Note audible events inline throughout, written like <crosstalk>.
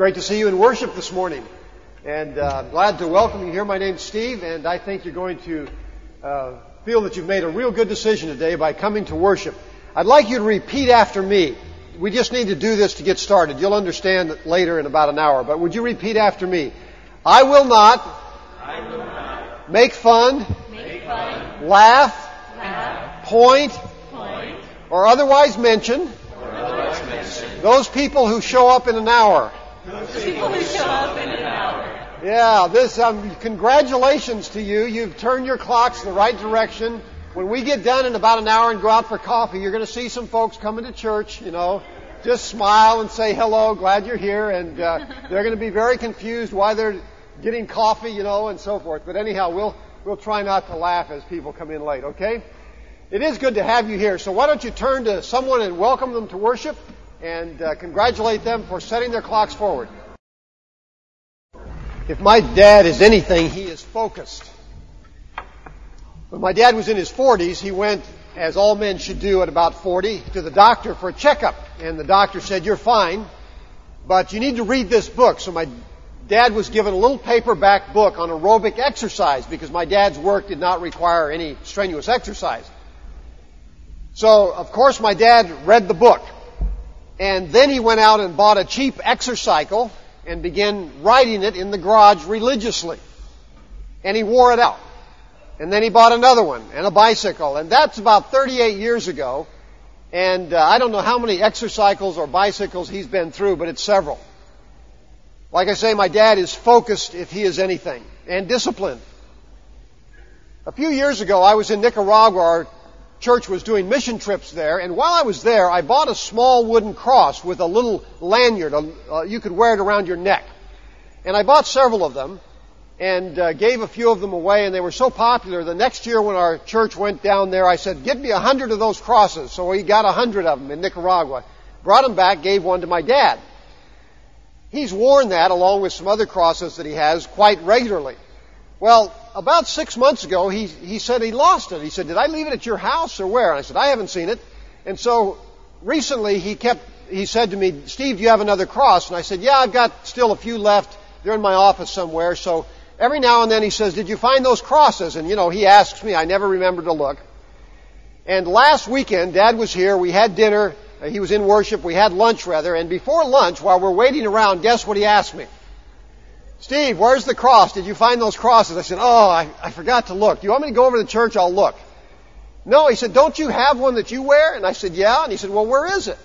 great to see you in worship this morning. And uh, glad to welcome you here. My name's Steve, and I think you're going to uh, feel that you've made a real good decision today by coming to worship. I'd like you to repeat after me. We just need to do this to get started. You'll understand later in about an hour. But would you repeat after me? I will not, I will not make fun, make fun, laugh, laugh, point, point, or otherwise mention or otherwise mention those people who show up in an hour. People who show up in an hour. Yeah, this, um, congratulations to you. You've turned your clocks the right direction. When we get done in about an hour and go out for coffee, you're going to see some folks coming to church, you know. Just smile and say hello, glad you're here, and uh, they're going to be very confused why they're getting coffee, you know, and so forth. But anyhow, we'll we'll try not to laugh as people come in late, okay? It is good to have you here. So why don't you turn to someone and welcome them to worship and uh, congratulate them for setting their clocks forward. If my dad is anything, he is focused. When my dad was in his 40s, he went, as all men should do at about 40, to the doctor for a checkup. And the doctor said, you're fine, but you need to read this book. So my dad was given a little paperback book on aerobic exercise because my dad's work did not require any strenuous exercise. So, of course, my dad read the book. And then he went out and bought a cheap exercycle and began riding it in the garage religiously. And he wore it out. And then he bought another one and a bicycle. And that's about 38 years ago. And uh, I don't know how many exercycles or bicycles he's been through, but it's several. Like I say, my dad is focused if he is anything and disciplined. A few years ago, I was in Nicaragua. Our church was doing mission trips there, and while I was there, I bought a small wooden cross with a little lanyard. Uh, you could wear it around your neck. And I bought several of them and uh, gave a few of them away, and they were so popular. The next year, when our church went down there, I said, "Get me a hundred of those crosses." So we got a hundred of them in Nicaragua. Brought them back, gave one to my dad. He's worn that along with some other crosses that he has quite regularly. Well, about six months ago, he, he said he lost it. He said, did I leave it at your house or where? And I said, I haven't seen it. And so recently he kept, he said to me, Steve, do you have another cross? And I said, yeah, I've got still a few left. They're in my office somewhere. So every now and then he says, did you find those crosses? And you know, he asks me. I never remember to look. And last weekend, Dad was here. We had dinner. He was in worship. We had lunch rather. And before lunch, while we're waiting around, guess what he asked me? Steve, where's the cross? Did you find those crosses? I said, Oh, I, I forgot to look. Do you want me to go over to the church? I'll look. No, he said, Don't you have one that you wear? And I said, Yeah. And he said, Well, where is it?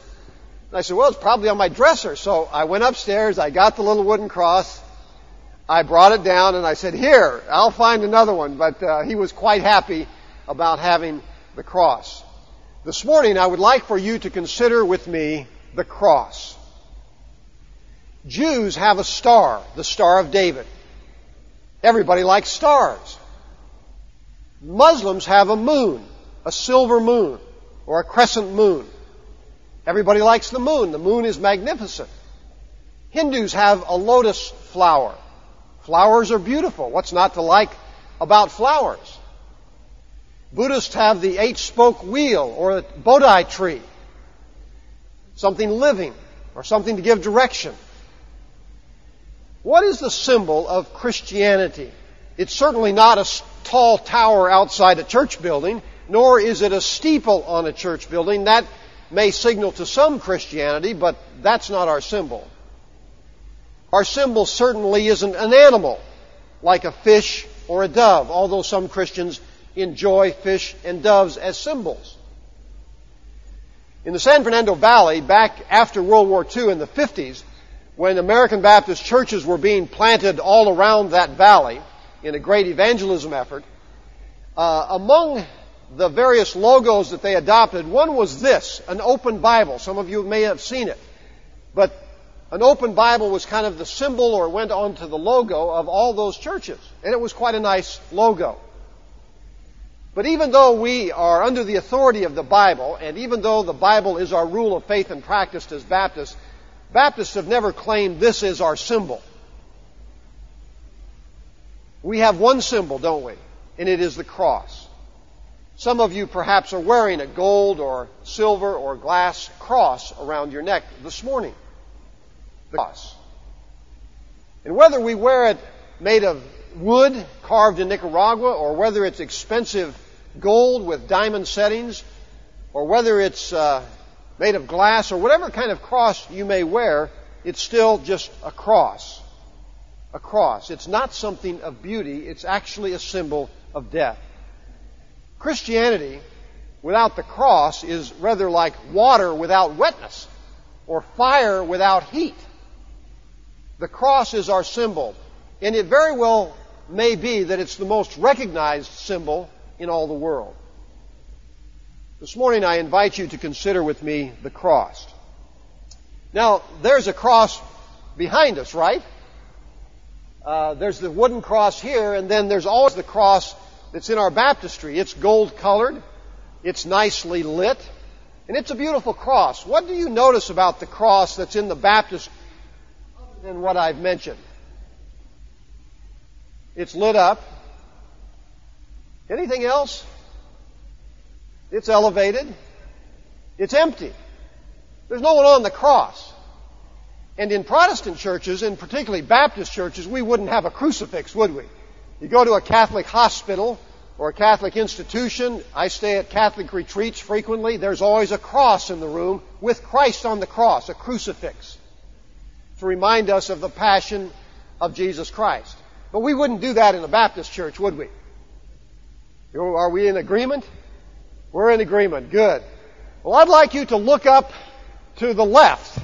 And I said, Well, it's probably on my dresser. So I went upstairs, I got the little wooden cross, I brought it down, and I said, Here, I'll find another one. But uh, he was quite happy about having the cross. This morning, I would like for you to consider with me the cross. Jews have a star, the Star of David. Everybody likes stars. Muslims have a moon, a silver moon, or a crescent moon. Everybody likes the moon. The moon is magnificent. Hindus have a lotus flower. Flowers are beautiful. What's not to like about flowers? Buddhists have the eight spoke wheel or a Bodhi tree. Something living or something to give direction. What is the symbol of Christianity? It's certainly not a tall tower outside a church building, nor is it a steeple on a church building. That may signal to some Christianity, but that's not our symbol. Our symbol certainly isn't an animal, like a fish or a dove, although some Christians enjoy fish and doves as symbols. In the San Fernando Valley, back after World War II in the 50s, when American Baptist churches were being planted all around that valley in a great evangelism effort, uh, among the various logos that they adopted, one was this, an open Bible. Some of you may have seen it. But an open Bible was kind of the symbol or went onto the logo of all those churches. And it was quite a nice logo. But even though we are under the authority of the Bible, and even though the Bible is our rule of faith and practice as Baptists, Baptists have never claimed this is our symbol. We have one symbol, don't we? And it is the cross. Some of you perhaps are wearing a gold or silver or glass cross around your neck this morning. The cross. And whether we wear it made of wood carved in Nicaragua or whether it's expensive gold with diamond settings or whether it's uh, made of glass or whatever kind of cross you may wear, it's still just a cross. A cross. It's not something of beauty, it's actually a symbol of death. Christianity without the cross is rather like water without wetness or fire without heat. The cross is our symbol, and it very well may be that it's the most recognized symbol in all the world. This morning I invite you to consider with me the cross. Now, there's a cross behind us, right? Uh, there's the wooden cross here, and then there's always the cross that's in our baptistry. It's gold colored, it's nicely lit, and it's a beautiful cross. What do you notice about the cross that's in the baptistry other than what I've mentioned? It's lit up. Anything else? It's elevated. It's empty. There's no one on the cross. And in Protestant churches, and particularly Baptist churches, we wouldn't have a crucifix, would we? You go to a Catholic hospital or a Catholic institution. I stay at Catholic retreats frequently. There's always a cross in the room with Christ on the cross, a crucifix, to remind us of the passion of Jesus Christ. But we wouldn't do that in a Baptist church, would we? Are we in agreement? We're in agreement. Good. Well, I'd like you to look up to the left,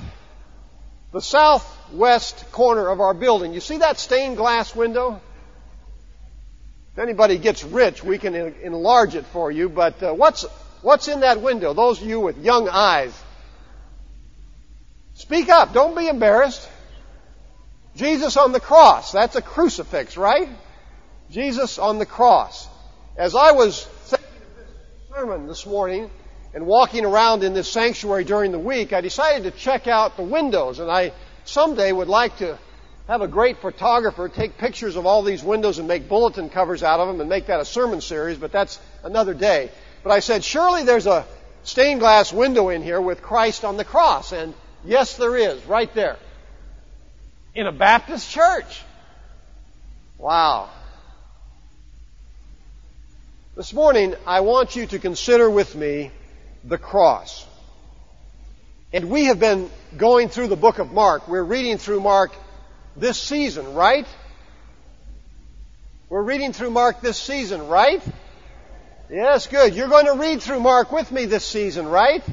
the southwest corner of our building. You see that stained glass window? If anybody gets rich, we can enlarge it for you, but uh, what's, what's in that window? Those of you with young eyes. Speak up. Don't be embarrassed. Jesus on the cross. That's a crucifix, right? Jesus on the cross. As I was sermon this morning and walking around in this sanctuary during the week, I decided to check out the windows and I someday would like to have a great photographer take pictures of all these windows and make bulletin covers out of them and make that a sermon series, but that's another day. But I said, surely there's a stained glass window in here with Christ on the cross. And yes, there is, right there in a Baptist church. Wow. This morning, I want you to consider with me the cross. And we have been going through the book of Mark. We're reading through Mark this season, right? We're reading through Mark this season, right? Yes, good. You're going to read through Mark with me this season, right?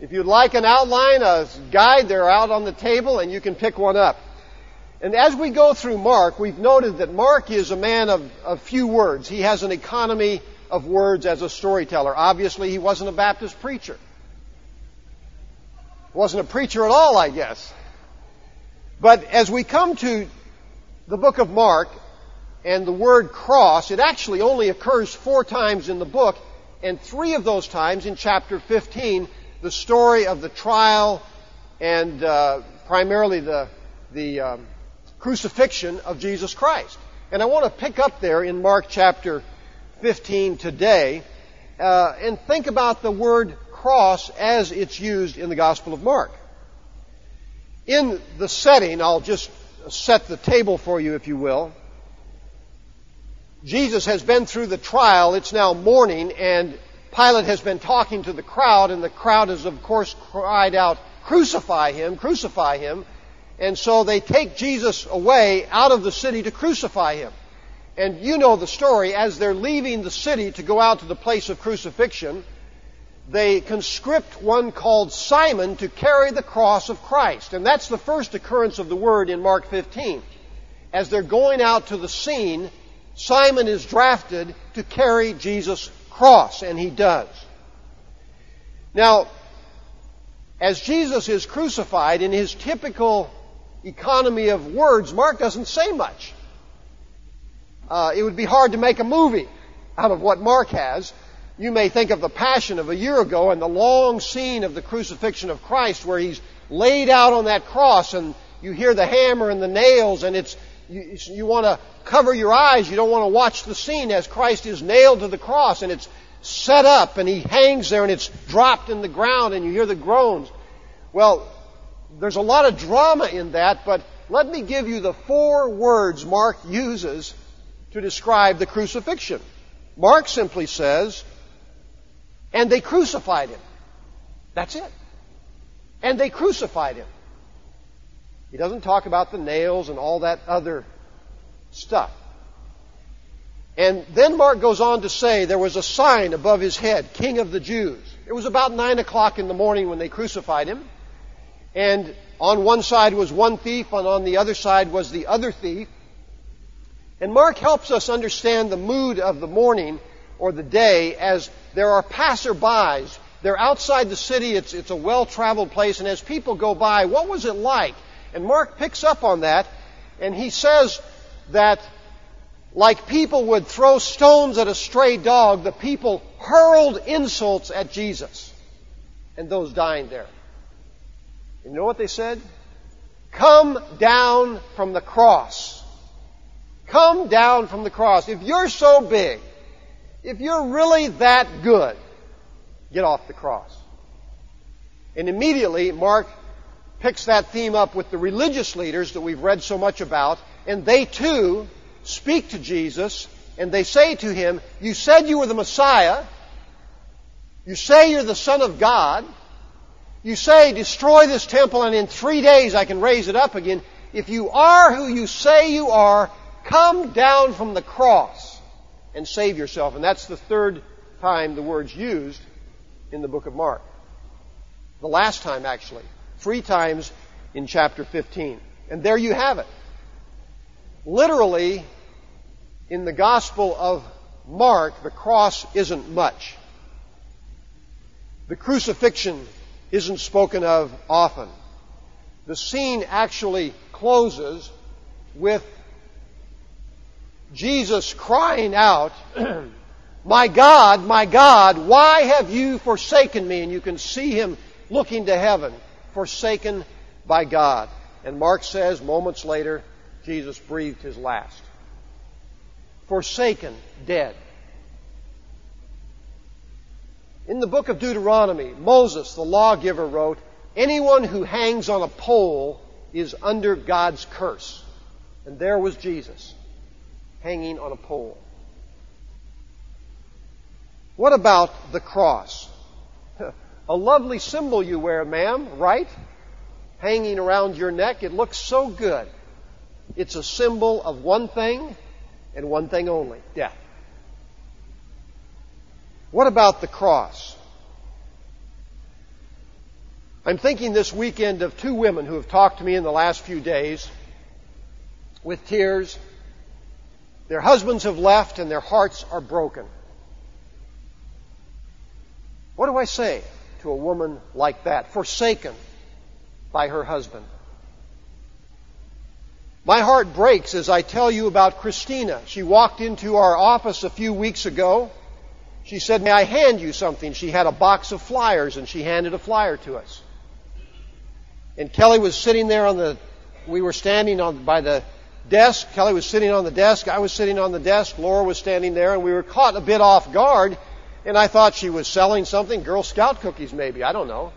If you'd like an outline, a guide, they're out on the table and you can pick one up. And as we go through Mark, we've noted that Mark is a man of, of few words. He has an economy of words as a storyteller. Obviously, he wasn't a Baptist preacher. Wasn't a preacher at all, I guess. But as we come to the book of Mark and the word cross, it actually only occurs four times in the book, and three of those times in chapter 15, the story of the trial and uh, primarily the the um, crucifixion of Jesus Christ. And I want to pick up there in Mark chapter 15 today uh, and think about the word cross as it's used in the Gospel of Mark. In the setting, I'll just set the table for you, if you will. Jesus has been through the trial. It's now morning, and Pilate has been talking to the crowd, and the crowd has, of course, cried out, Crucify him, crucify him. And so they take Jesus away out of the city to crucify him. And you know the story. As they're leaving the city to go out to the place of crucifixion, they conscript one called Simon to carry the cross of Christ. And that's the first occurrence of the word in Mark 15. As they're going out to the scene, Simon is drafted to carry Jesus' cross, and he does. Now, as Jesus is crucified in his typical economy of words, Mark doesn't say much. Uh, it would be hard to make a movie out of what Mark has. You may think of the Passion of a year ago and the long scene of the crucifixion of Christ where he's laid out on that cross and you hear the hammer and the nails and it's, you, you want to cover your eyes. You don't want to watch the scene as Christ is nailed to the cross and it's set up and he hangs there and it's dropped in the ground and you hear the groans. Well, there's a lot of drama in that, but let me give you the four words Mark uses to describe the crucifixion. Mark simply says, and they crucified him. That's it. And they crucified him. He doesn't talk about the nails and all that other stuff. And then Mark goes on to say there was a sign above his head, King of the Jews. It was about nine o'clock in the morning when they crucified him. And on one side was one thief, and on the other side was the other thief. And Mark helps us understand the mood of the morning or the day as there are passerbys. They're outside the city. It's, it's a well-traveled place. And as people go by, what was it like? And Mark picks up on that and he says that like people would throw stones at a stray dog, the people hurled insults at Jesus and those dying there. You know what they said? Come down from the cross. Come down from the cross. If you're so big, if you're really that good, get off the cross. And immediately, Mark picks that theme up with the religious leaders that we've read so much about, and they too speak to Jesus, and they say to him, You said you were the Messiah. You say you're the Son of God. You say, Destroy this temple, and in three days I can raise it up again. If you are who you say you are, come down from the cross and save yourself. And that's the third time the word's used in the book of Mark. The last time, actually. Three times in chapter 15. And there you have it. Literally, in the Gospel of Mark, the cross isn't much. The crucifixion isn't spoken of often. The scene actually closes with Jesus crying out, <clears throat> My God, my God, why have you forsaken me? And you can see him looking to heaven, forsaken by God. And Mark says, moments later, Jesus breathed his last. Forsaken, dead. In the book of Deuteronomy, Moses, the lawgiver, wrote, Anyone who hangs on a pole is under God's curse. And there was Jesus, hanging on a pole. What about the cross? <laughs> A lovely symbol you wear, ma'am, right? Hanging around your neck. It looks so good. It's a symbol of one thing and one thing only death. What about the cross? I'm thinking this weekend of two women who have talked to me in the last few days with tears. Their husbands have left and their hearts are broken. What do I say to a woman like that, forsaken by her husband? My heart breaks as I tell you about Christina. She walked into our office a few weeks ago. She said, May I hand you something? She had a box of flyers and she handed a flyer to us. And Kelly was sitting there on the, we were standing on, by the desk. Kelly was sitting on the desk. I was sitting on the desk. Laura was standing there and we were caught a bit off guard. And I thought she was selling something, Girl Scout cookies maybe, I don't know.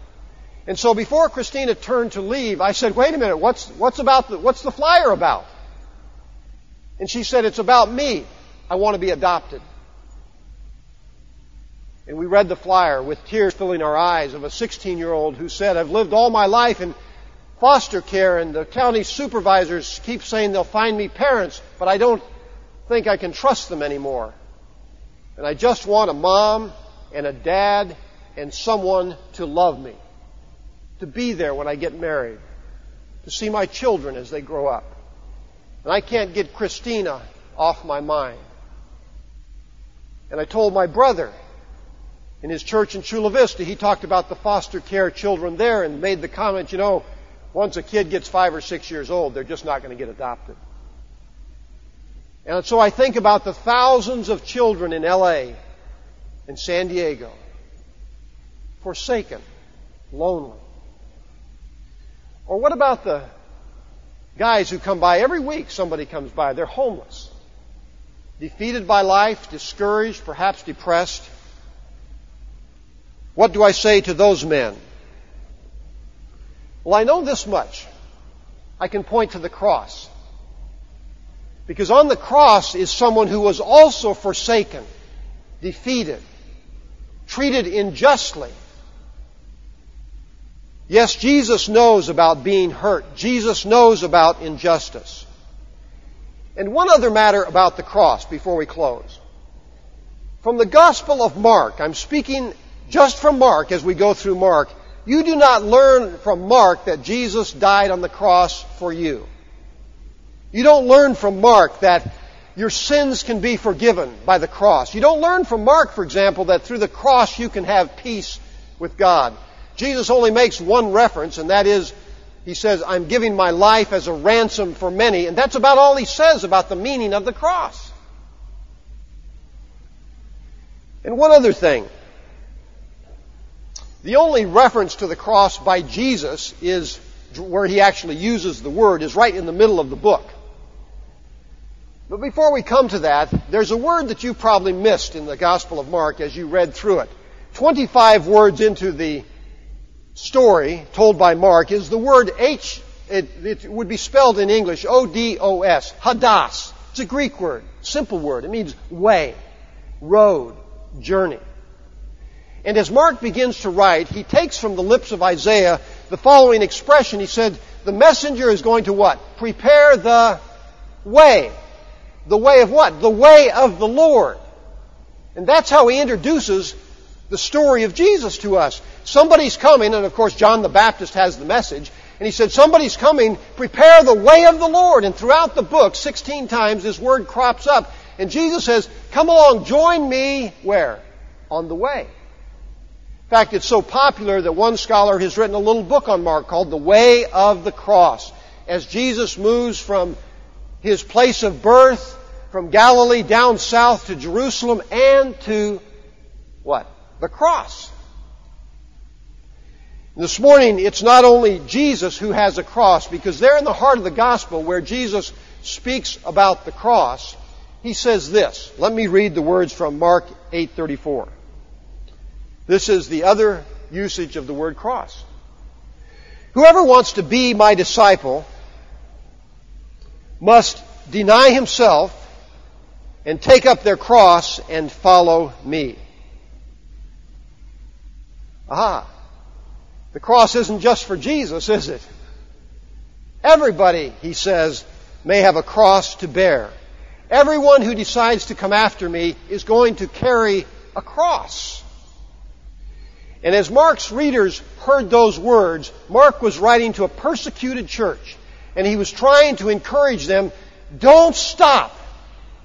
And so before Christina turned to leave, I said, wait a minute, what's, what's about the, what's the flyer about? And she said, it's about me. I want to be adopted. And we read the flyer with tears filling our eyes of a 16 year old who said, I've lived all my life in foster care and the county supervisors keep saying they'll find me parents, but I don't think I can trust them anymore. And I just want a mom and a dad and someone to love me to be there when I get married, to see my children as they grow up. And I can't get Christina off my mind. And I told my brother in his church in Chula Vista, he talked about the foster care children there and made the comment, you know, once a kid gets five or six years old, they're just not going to get adopted. And so I think about the thousands of children in LA and San Diego, forsaken, lonely, or what about the guys who come by every week? Somebody comes by. They're homeless, defeated by life, discouraged, perhaps depressed. What do I say to those men? Well, I know this much. I can point to the cross. Because on the cross is someone who was also forsaken, defeated, treated unjustly. Yes, Jesus knows about being hurt. Jesus knows about injustice. And one other matter about the cross before we close. From the Gospel of Mark, I'm speaking just from Mark as we go through Mark, you do not learn from Mark that Jesus died on the cross for you. You don't learn from Mark that your sins can be forgiven by the cross. You don't learn from Mark, for example, that through the cross you can have peace with God. Jesus only makes one reference, and that is, he says, I'm giving my life as a ransom for many, and that's about all he says about the meaning of the cross. And one other thing. The only reference to the cross by Jesus is where he actually uses the word is right in the middle of the book. But before we come to that, there's a word that you probably missed in the Gospel of Mark as you read through it. 25 words into the story told by Mark is the word H, it, it would be spelled in English O-D-O-S, hodos. It's a Greek word, simple word. It means way, road, journey. And as Mark begins to write, he takes from the lips of Isaiah the following expression. He said, the messenger is going to what? Prepare the way. The way of what? The way of the Lord. And that's how he introduces the story of Jesus to us. Somebody's coming, and of course John the Baptist has the message, and he said, somebody's coming, prepare the way of the Lord. And throughout the book, 16 times this word crops up. And Jesus says, come along, join me, where? On the way. Fact, it's so popular that one scholar has written a little book on Mark called The Way of the Cross. As Jesus moves from his place of birth, from Galilee down south to Jerusalem and to what? The cross. This morning, it's not only Jesus who has a cross, because there in the heart of the gospel where Jesus speaks about the cross, he says this. Let me read the words from Mark 8:34. This is the other usage of the word cross. Whoever wants to be my disciple must deny himself and take up their cross and follow me. Aha. The cross isn't just for Jesus, is it? Everybody, he says, may have a cross to bear. Everyone who decides to come after me is going to carry a cross. And as Mark's readers heard those words, Mark was writing to a persecuted church, and he was trying to encourage them, don't stop.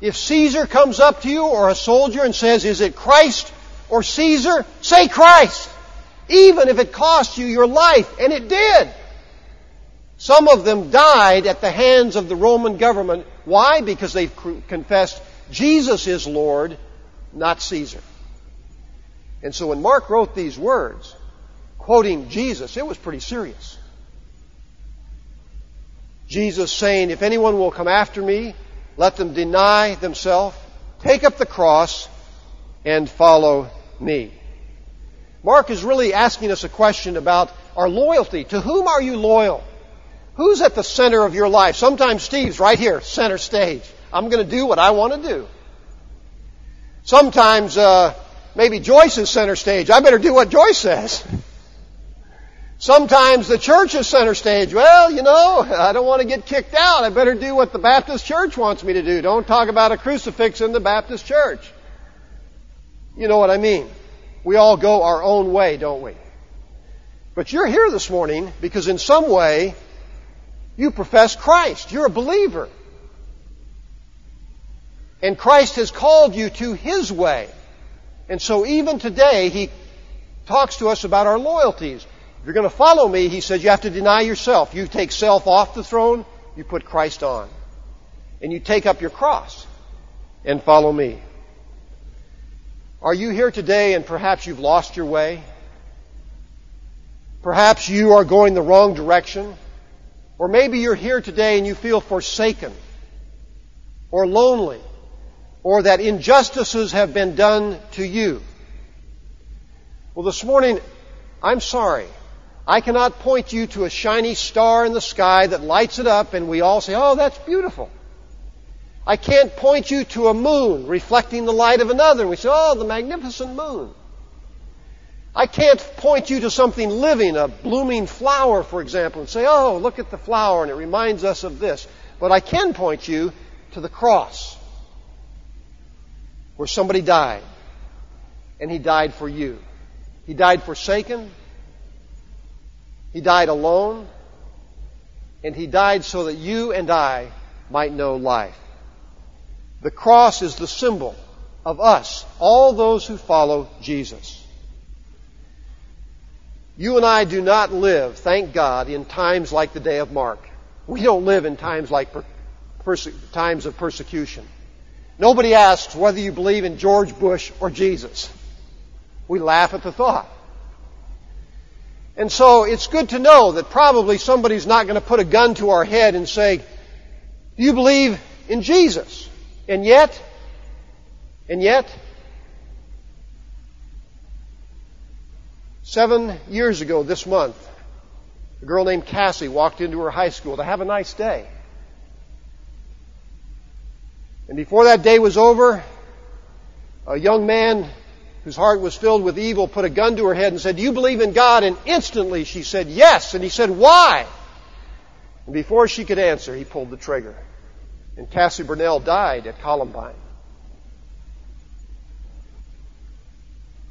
If Caesar comes up to you or a soldier and says, is it Christ or Caesar? Say Christ even if it cost you your life. And it did. Some of them died at the hands of the Roman government. Why? Because they confessed Jesus is Lord, not Caesar. And so when Mark wrote these words, quoting Jesus, it was pretty serious. Jesus saying, if anyone will come after me, let them deny themselves, take up the cross, and follow me. Mark is really asking us a question about our loyalty. To whom are you loyal? Who's at the center of your life? Sometimes Steve's right here, center stage. I'm going to do what I want to do. Sometimes uh, maybe Joyce is center stage. I better do what Joyce says. Sometimes the church is center stage. Well, you know, I don't want to get kicked out. I better do what the Baptist church wants me to do. Don't talk about a crucifix in the Baptist church. You know what I mean. We all go our own way, don't we? But you're here this morning because in some way you profess Christ. You're a believer. And Christ has called you to His way. And so even today, He talks to us about our loyalties. If you're going to follow me, He says you have to deny yourself. You take self off the throne, you put Christ on. And you take up your cross and follow me. Are you here today and perhaps you've lost your way? Perhaps you are going the wrong direction. Or maybe you're here today and you feel forsaken or lonely or that injustices have been done to you. Well, this morning, I'm sorry. I cannot point you to a shiny star in the sky that lights it up and we all say, oh, that's beautiful. I can't point you to a moon reflecting the light of another and we say, oh, the magnificent moon. I can't point you to something living, a blooming flower, for example, and say, oh, look at the flower and it reminds us of this. But I can point you to the cross where somebody died and he died for you. He died forsaken. He died alone. And he died so that you and I might know life. The cross is the symbol of us, all those who follow Jesus. You and I do not live, thank God, in times like the day of Mark. We don't live in times like per- perse- times of persecution. Nobody asks whether you believe in George Bush or Jesus. We laugh at the thought. And so it's good to know that probably somebody's not going to put a gun to our head and say, Do you believe in Jesus? And yet, and yet, seven years ago this month, a girl named Cassie walked into her high school to have a nice day. And before that day was over, a young man whose heart was filled with evil put a gun to her head and said, Do you believe in God? And instantly she said, Yes. And he said, Why? And before she could answer, he pulled the trigger. And Cassie Bernall died at Columbine.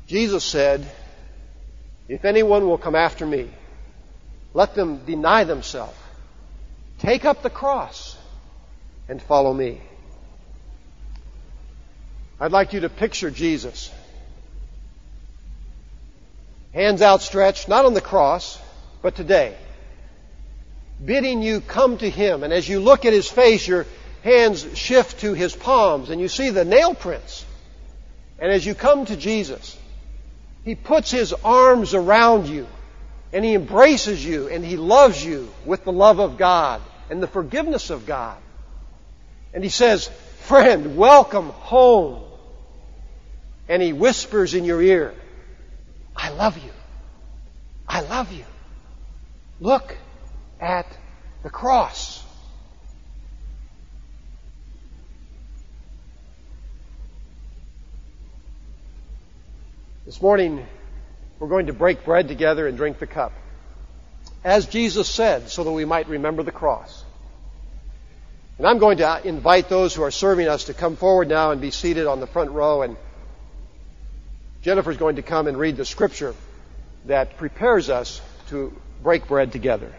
Jesus said, If anyone will come after me, let them deny themselves, take up the cross, and follow me. I'd like you to picture Jesus. Hands outstretched, not on the cross, but today. Bidding you come to Him. And as you look at His face, your hands shift to His palms and you see the nail prints. And as you come to Jesus, He puts His arms around you and He embraces you and He loves you with the love of God and the forgiveness of God. And He says, friend, welcome home and he whispers in your ear, I love you. I love you. Look at the cross. This morning, we're going to break bread together and drink the cup. As Jesus said, so that we might remember the cross. And I'm going to invite those who are serving us to come forward now and be seated on the front row and Jennifer's going to come and read the scripture that prepares us to break bread together.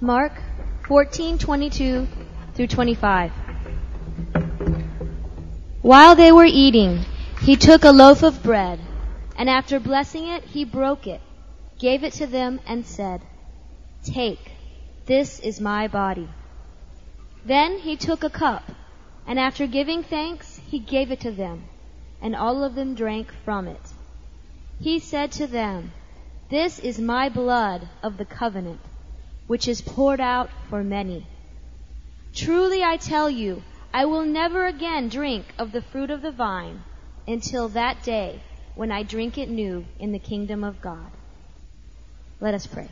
Mark 14:22 through 25. While they were eating, he took a loaf of bread and after blessing it, he broke it, gave it to them, and said, Take, this is my body. Then he took a cup, and after giving thanks, he gave it to them, and all of them drank from it. He said to them, This is my blood of the covenant, which is poured out for many. Truly I tell you, I will never again drink of the fruit of the vine until that day when I drink it new in the kingdom of God. Let us pray.